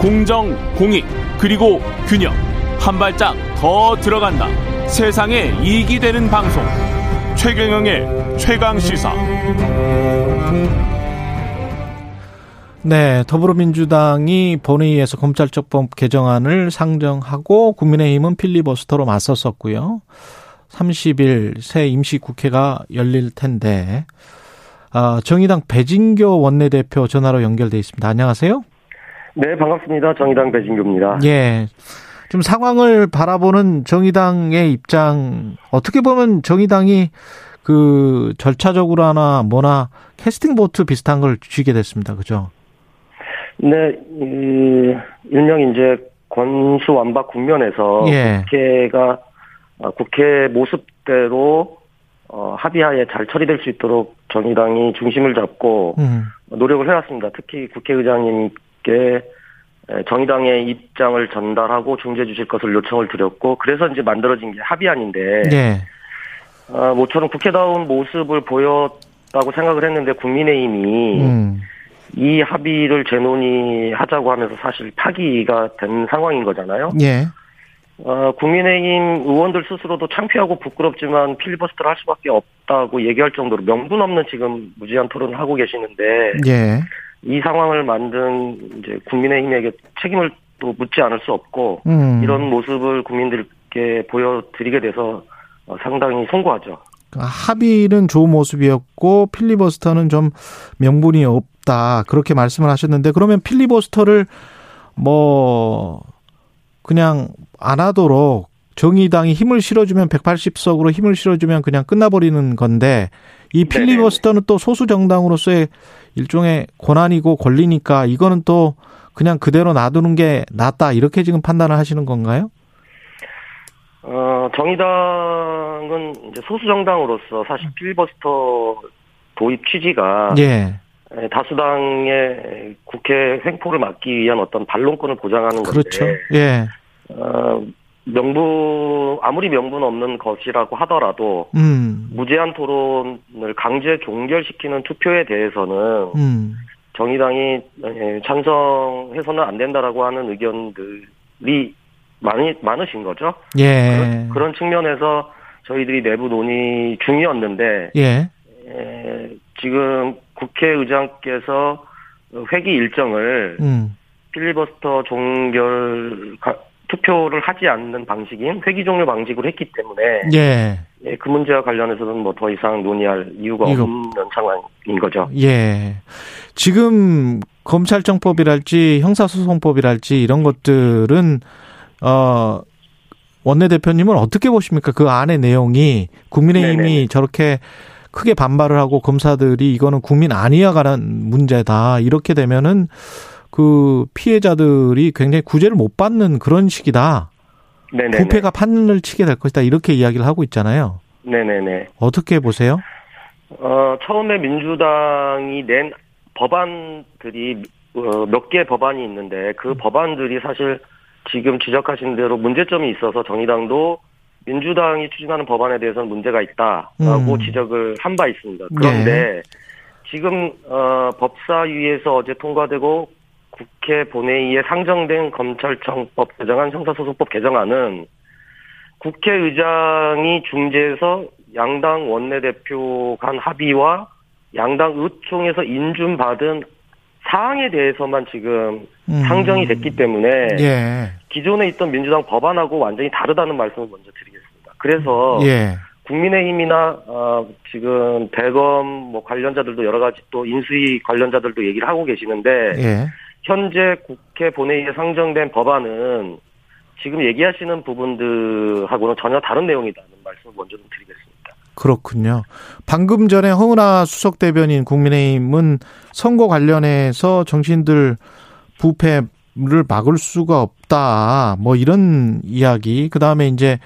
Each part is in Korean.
공정, 공익, 그리고 균형. 한 발짝 더 들어간다. 세상에 이익이 되는 방송. 최경영의 최강 시사. 네, 더불어민주당이 본회의에서 검찰적법 개정안을 상정하고 국민의힘은 필리버스터로 맞섰었고요. 30일 새 임시국회가 열릴 텐데 아, 정의당 배진교 원내대표 전화로 연결돼 있습니다. 안녕하세요. 네, 반갑습니다. 정의당 배진교입니다. 예. 좀 상황을 바라보는 정의당의 입장 어떻게 보면 정의당이 그 절차적으로나 뭐나 캐스팅 보트 비슷한 걸 쥐게 됐습니다. 그죠? 네, 이, 일명 이제 권수 완박 국면에서 예. 국회가 어, 국회 모습대로 어, 합의하에 잘 처리될 수 있도록 정의당이 중심을 잡고 음. 노력을 해왔습니다. 특히 국회의장님 께 에, 정의당의 입장을 전달하고 중재해 주실 것을 요청을 드렸고 그래서 이제 만들어진 게 합의안인데 예. 어, 모처럼 국회다운 모습을 보였다고 생각을 했는데 국민의힘이 음. 이 합의를 재논의하자고 하면서 사실 파기가 된 상황인 거잖아요. 예. 어, 국민의힘 의원들 스스로도 창피하고 부끄럽지만 필리버스터를 할 수밖에 없다고 얘기할 정도로 명분 없는 지금 무제한 토론을 하고 계시는데 예. 이 상황을 만든 이제 국민의힘에게 책임을 또 묻지 않을 수 없고 음. 이런 모습을 국민들께 보여드리게 돼서 어, 상당히 송구하죠. 합의는 좋은 모습이었고 필리버스터는 좀 명분이 없다 그렇게 말씀을 하셨는데 그러면 필리버스터를 뭐 그냥 안 하도록 정의당이 힘을 실어주면 180석으로 힘을 실어주면 그냥 끝나버리는 건데 이 필리버스터는 또 소수 정당으로서의 일종의 권한이고 권리니까 이거는 또 그냥 그대로 놔두는 게 낫다 이렇게 지금 판단을 하시는 건가요? 어, 정의당은 이제 소수 정당으로서 사실 필리버스터 도입 취지가 예. 에, 다수당의 국회 횡포를 막기 위한 어떤 반론권을 보장하는 그렇죠. 건데 예. 어, 명분 아무리 명분 없는 것이라고 하더라도 음. 무제한 토론을 강제 종결시키는 투표에 대해서는 음. 정의당이 에, 찬성해서는 안 된다라고 하는 의견들이 많이 많으신 거죠. 예. 그런, 그런 측면에서 저희들이 내부 논의 중이었는데 예. 에, 지금 국회의장께서 회기 일정을 음. 필리버스터 종결 가- 투표를 하지 않는 방식인 회기 종료 방식으로 했기 때문에 예. 예, 그 문제와 관련해서는 뭐 더 이상 논의할 이유가 이거- 없는 상황인 거죠. 예. 지금 검찰청법이랄지 형사소송법이랄지 이런 것들은 어 원내대표님은 어떻게 보십니까? 그 안의 내용이 국민의힘이 네네네. 저렇게 크게 반발을 하고 검사들이 이거는 국민 아니야 가는 문제다. 이렇게 되면은 그 피해자들이 굉장히 구제를 못 받는 그런 식이다. 네네. 부패가 판을 치게 될 것이다. 이렇게 이야기를 하고 있잖아요. 네네네. 어떻게 보세요? 어 처음에 민주당이 낸 법안들이 어, 몇 개 법안이 있는데 그 법안들이 사실 지금 지적하신 대로 문제점이 있어서 정의당도 민주당이 추진하는 법안에 대해서는 문제가 있다라고 음. 지적을 한 바 있습니다. 그런데 지금 어, 법사위에서 어제 통과되고 국회 본회의에 상정된 검찰청법 개정안, 형사소송법 개정안은 국회의장이 중재해서 양당 원내대표 간 합의와 양당 의총에서 인준받은 사항에 대해서만 지금 음. 상정이 됐기 때문에 예. 기존에 있던 민주당 법안하고 완전히 다르다는 말씀을 먼저 드리겠습니다. 그래서 예. 국민의힘이나 어, 지금 대검 뭐 관련자들도 여러 가지 또 인수위 관련자들도 얘기를 하고 계시는데 예. 현재 국회 본회의에 상정된 법안은 지금 얘기하시는 부분들하고는 전혀 다른 내용이다는 말씀을 먼저 좀 드리겠습니다. 그렇군요. 방금 전에 허은하 수석 대변인 국민의힘은 선거 관련해서 정치인들 부패를 막을 수가 없다. 뭐 이런 이야기. 그 다음에 이제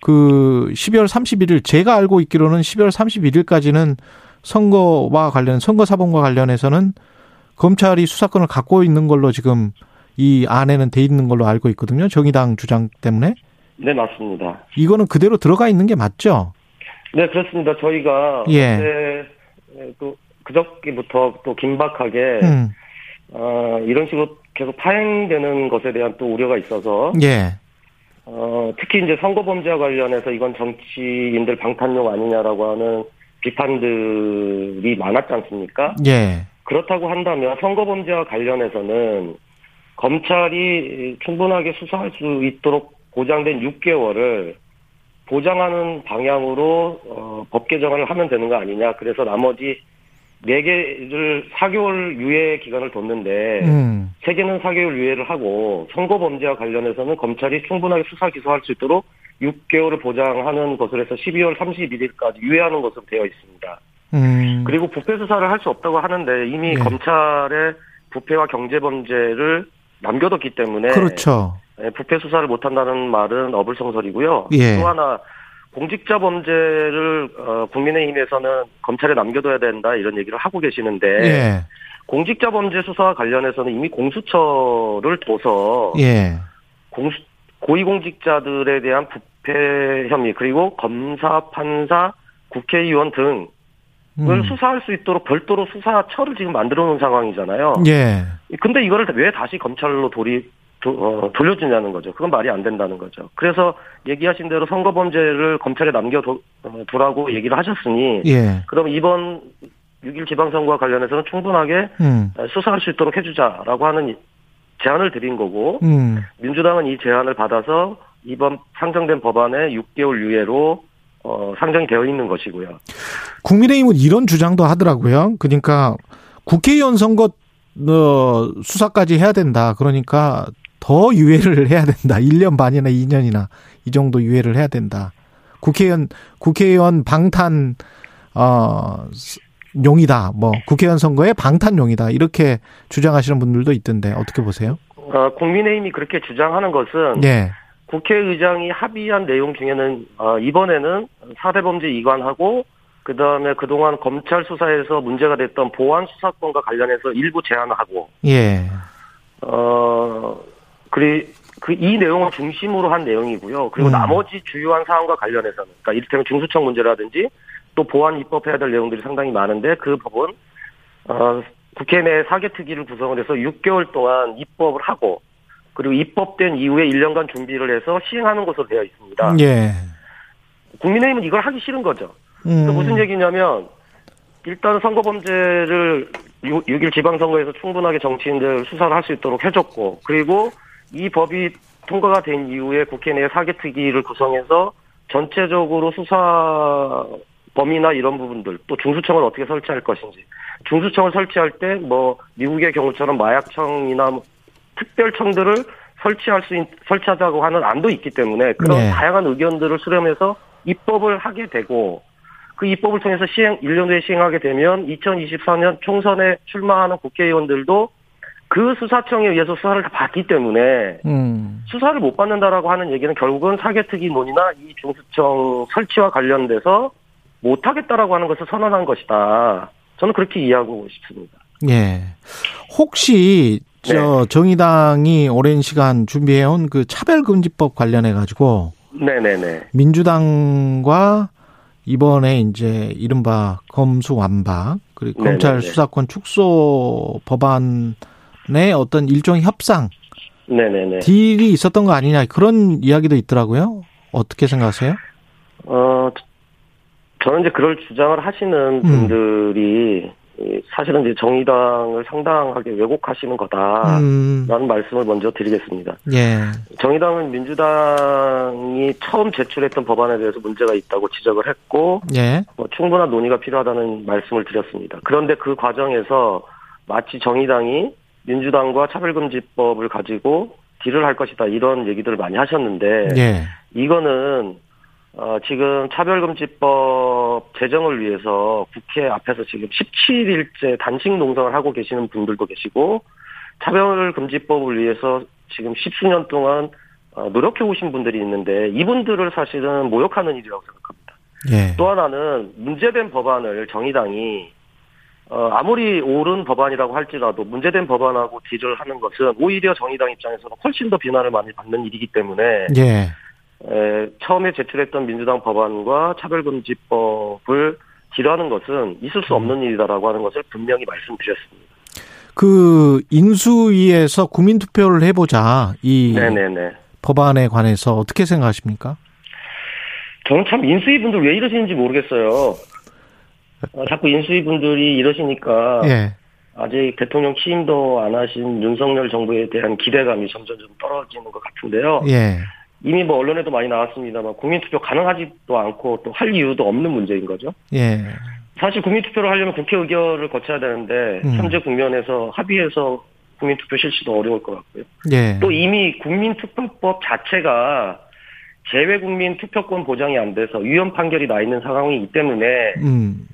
그 12월 31일 제가 알고 있기로는 12월 31일까지는 선거와 관련 선거 사범과 관련해서는 검찰이 수사권을 갖고 있는 걸로 지금 이 안에는 돼 있는 걸로 알고 있거든요. 정의당 주장 때문에 네, 맞습니다. 이거는 그대로 들어가 있는 게 맞죠? 네, 그렇습니다. 저희가 예. 또 그저께부터 또 긴박하게 음. 어, 이런 식으로 계속 파행되는 것에 대한 또 우려가 있어서 예. 어, 특히 이제 선거 범죄와 관련해서 이건 정치인들 방탄용 아니냐라고 하는 비판들이 많았지 않습니까? 예. 그렇다고 한다면 선거범죄와 관련해서는 검찰이 충분하게 수사할 수 있도록 보장된 6개월을 보장하는 방향으로 어, 법 개정을 하면 되는 거 아니냐. 그래서 나머지 4개를 4개월 유예 기간을 뒀는데 음. 3개는 4개월 유예를 하고 선거범죄와 관련해서는 검찰이 충분하게 수사 기소할 수 있도록 6개월을 보장하는 것으로 해서 12월 31일까지 유예하는 것으로 되어 있습니다. 음. 그리고 부패 수사를 할 수 없다고 하는데 이미 네. 검찰의 부패와 경제 범죄를 남겨뒀기 때문에 그렇죠. 예, 부패 수사를 못한다는 말은 어불성설이고요. 예. 또 하나 공직자 범죄를 어, 국민의힘에서는 검찰에 남겨둬야 된다 이런 얘기를 하고 계시는데 예. 공직자 범죄 수사와 관련해서는 이미 공수처를 둬서 예. 공수, 고위공직자들에 대한 부패 혐의 그리고 검사, 판사, 국회의원 등을 음. 수사할 수 있도록 별도로 수사처를 지금 만들어 놓은 상황이잖아요. 예. 근데 이거를 왜 다시 검찰로 돌이 도- 어, 돌려주냐는 거죠. 그건 말이 안 된다는 거죠. 그래서 얘기하신 대로 선거범죄를 검찰에 남겨두라고 얘기를 하셨으니 예. 그럼 이번 6일 지방선거와 관련해서는 충분하게 음. 수사할 수 있도록 해주자라고 하는 제안을 드린 거고 음. 민주당은 이 제안을 받아서 이번 상정된 법안에 6개월 유예로 어, 상정이 되어 있는 것이고요. 국민의힘은 이런 주장도 하더라고요. 그러니까 국회의원 선거 어, 수사까지 해야 된다. 그러니까 더 유예를 해야 된다. 1년 반이나 2년이나 이 정도 유예를 해야 된다. 국회의원 국회의원 방탄 어 스- 용이다. 뭐 국회의원 선거의 방탄용이다. 이렇게 주장하시는 분들도 있던데 어떻게 보세요? 어, 국민의힘이 그렇게 주장하는 것은 예. 국회의장이 합의한 내용 중에는 어, 이번에는 사대범죄 이관하고 그 다음에 그동안 검찰 수사에서 문제가 됐던 보안 수사권과 관련해서 일부 제한하고 예. 어 그리 그 이 내용을 중심으로 한 내용이고요. 그리고 음. 나머지 주요한 사안과 관련해서는 그러니까 이를테면 중수청 문제라든지 또 보안 입법해야 될 내용들이 상당히 많은데 그 법은 어 국회 내 사개특위를 구성을 해서 6개월 동안 입법을 하고 그리고 입법된 이후에 1년간 준비를 해서 시행하는 것으로 되어 있습니다. 예. 국민의힘은 이걸 하기 싫은 거죠. 음. 그 무슨 얘기냐면 일단 선거범죄를 6일 지방선거에서 충분하게 정치인들 수사를 할 수 있도록 해줬고 그리고 이 법이 통과가 된 이후에 국회 내 사개특위를 구성해서 전체적으로 수사 범위나 이런 부분들 또 중수청을 어떻게 설치할 것인지 중수청을 설치할 때 뭐 미국의 경우처럼 마약청이나 뭐 특별청들을 설치할 수 있, 설치하자고 하는 안도 있기 때문에 그런 네. 다양한 의견들을 수렴해서 입법을 하게 되고 그 입법을 통해서 시행 1년 후에 시행하게 되면 2024년 총선에 출마하는 국회의원들도 그 수사청에 의해서 수사를 다 받기 때문에 음. 수사를 못 받는다라고 하는 얘기는 결국은 사개특위 논의나 이 중수청 설치와 관련돼서 못 하겠다라고 하는 것을 선언한 것이다. 저는 그렇게 이해하고 싶습니다. 예. 혹시 네. 저 정의당이 오랜 시간 준비해온 그 차별금지법 관련해 가지고 네네네. 민주당과 이번에 이제 이른바 검수 완박 그리고 네네네. 검찰 수사권 축소 법안의 어떤 일종의 협상 네네네. 딜이 있었던 거 아니냐 그런 이야기도 있더라고요. 어떻게 생각하세요? 어, 저는 이제 그럴 주장을 하시는 음. 분들이 이 사실은 이제 정의당을 상당하게 왜곡하시는 거다라는 음, 말씀을 먼저 드리겠습니다. 예, 정의당은 민주당이 처음 제출했던 법안에 대해서 문제가 있다고 지적을 했고 예, 뭐 충분한 논의가 필요하다는 말씀을 드렸습니다. 그런데 그 과정에서 마치 정의당이 민주당과 차별금지법을 가지고 딜을 할 것이다 이런 얘기들을 많이 하셨는데 예, 이거는 어, 지금 차별금지법 제정을 위해서 국회 앞에서 지금 17일째 단식 농성을 하고 계시는 분들도 계시고 차별금지법을 위해서 지금 십수년 동안 어, 노력해 오신 분들이 있는데 이분들을 사실은 모욕하는 일이라고 생각합니다. 예, 또 하나는 문제된 법안을 정의당이 어, 아무리 옳은 법안이라고 할지라도 문제된 법안하고 딜을 하는 것은 오히려 정의당 입장에서는 훨씬 더 비난을 많이 받는 일이기 때문에 예, 에, 처음에 제출했던 민주당 법안과 차별금지법을 딜하는 것은 있을 수 없는 일이다라고 하는 것을 분명히 말씀드렸습니다. 그 인수위에서 국민 투표를 해보자 이 네네네. 법안에 관해서 어떻게 생각하십니까? 저는 참 인수위 분들 왜 이러시는지 모르겠어요. 어, 자꾸 인수위 분들이 이러시니까 예. 아직 대통령 취임도 안 하신 윤석열 정부에 대한 기대감이 점점 좀 떨어지는 것 같은데요. 예. 이미 뭐 언론에도 많이 나왔습니다만 국민투표 가능하지도 않고 또 할 이유도 없는 문제인 거죠. 예. 사실 국민투표를 하려면 국회 의결을 거쳐야 되는데 음. 현재 국면에서 합의해서 국민투표 실시도 어려울 것 같고요. 예. 또 이미 국민투표법 자체가 재외국민 투표권 보장이 안 돼서 위헌 판결이 나 있는 상황이기 때문에 음.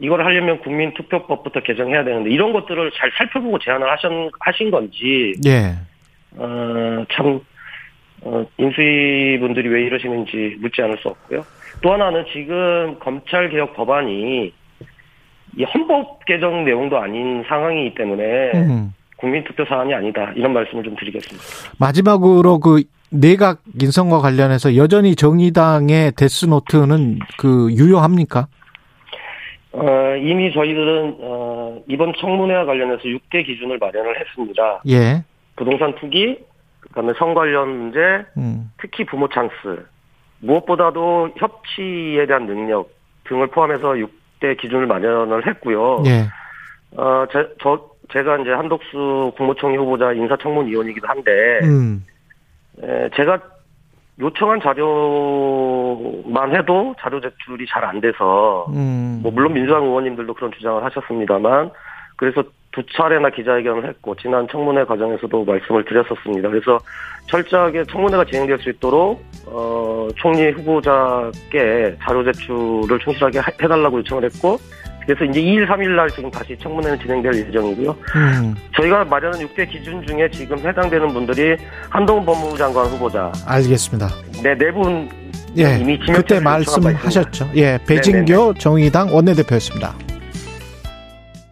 이걸 하려면 국민투표법부터 개정해야 되는데 이런 것들을 잘 살펴보고 제안을 하신, 하신 건지 예. 어, 참 어, 인수위 분들이 왜 이러시는지 묻지 않을 수 없고요. 또 하나는 지금 검찰 개혁 법안이 이 헌법 개정 내용도 아닌 상황이기 때문에 음. 국민투표 사안이 아니다 이런 말씀을 좀 드리겠습니다. 마지막으로 그 내각 인선과 관련해서 여전히 정의당의 데스노트는 그 유효합니까? 어, 이미 저희들은 어, 이번 청문회와 관련해서 6대 기준을 마련을 했습니다. 예. 부동산 투기, 그다음에 성 관련 문제, 음. 특히 부모 찬스, 무엇보다도 협치에 대한 능력 등을 포함해서 6대 기준을 마련을 했고요. 예. 어, 제, 저, 제가 이제 한독수 국무총리 후보자 인사청문위원이기도 한데, 음. 에, 제가 요청한 자료만 해도 자료 제출이 잘 안 돼서, 음. 뭐, 물론 민주당 의원님들도 그런 주장을 하셨습니다만, 그래서 두 차례나 기자회견을 했고, 지난 청문회 과정에서도 말씀을 드렸었습니다. 그래서 철저하게 청문회가 진행될 수 있도록, 어, 총리 후보자께 자료 제출을 충실하게 하- 해달라고 요청을 했고, 그래서 이제 2일, 3일 날 지금 다시 청문회는 진행될 예정이고요. 음. 저희가 마련한 6대 기준 중에 지금 해당되는 분들이 한동훈 법무부 장관 후보자, 알겠습니다. 네, 네 분 예. 이미 지명 그때 체제를 요청한 바 있습니다. 말씀하셨죠. 예. 배진교 정의당 원내대표였습니다.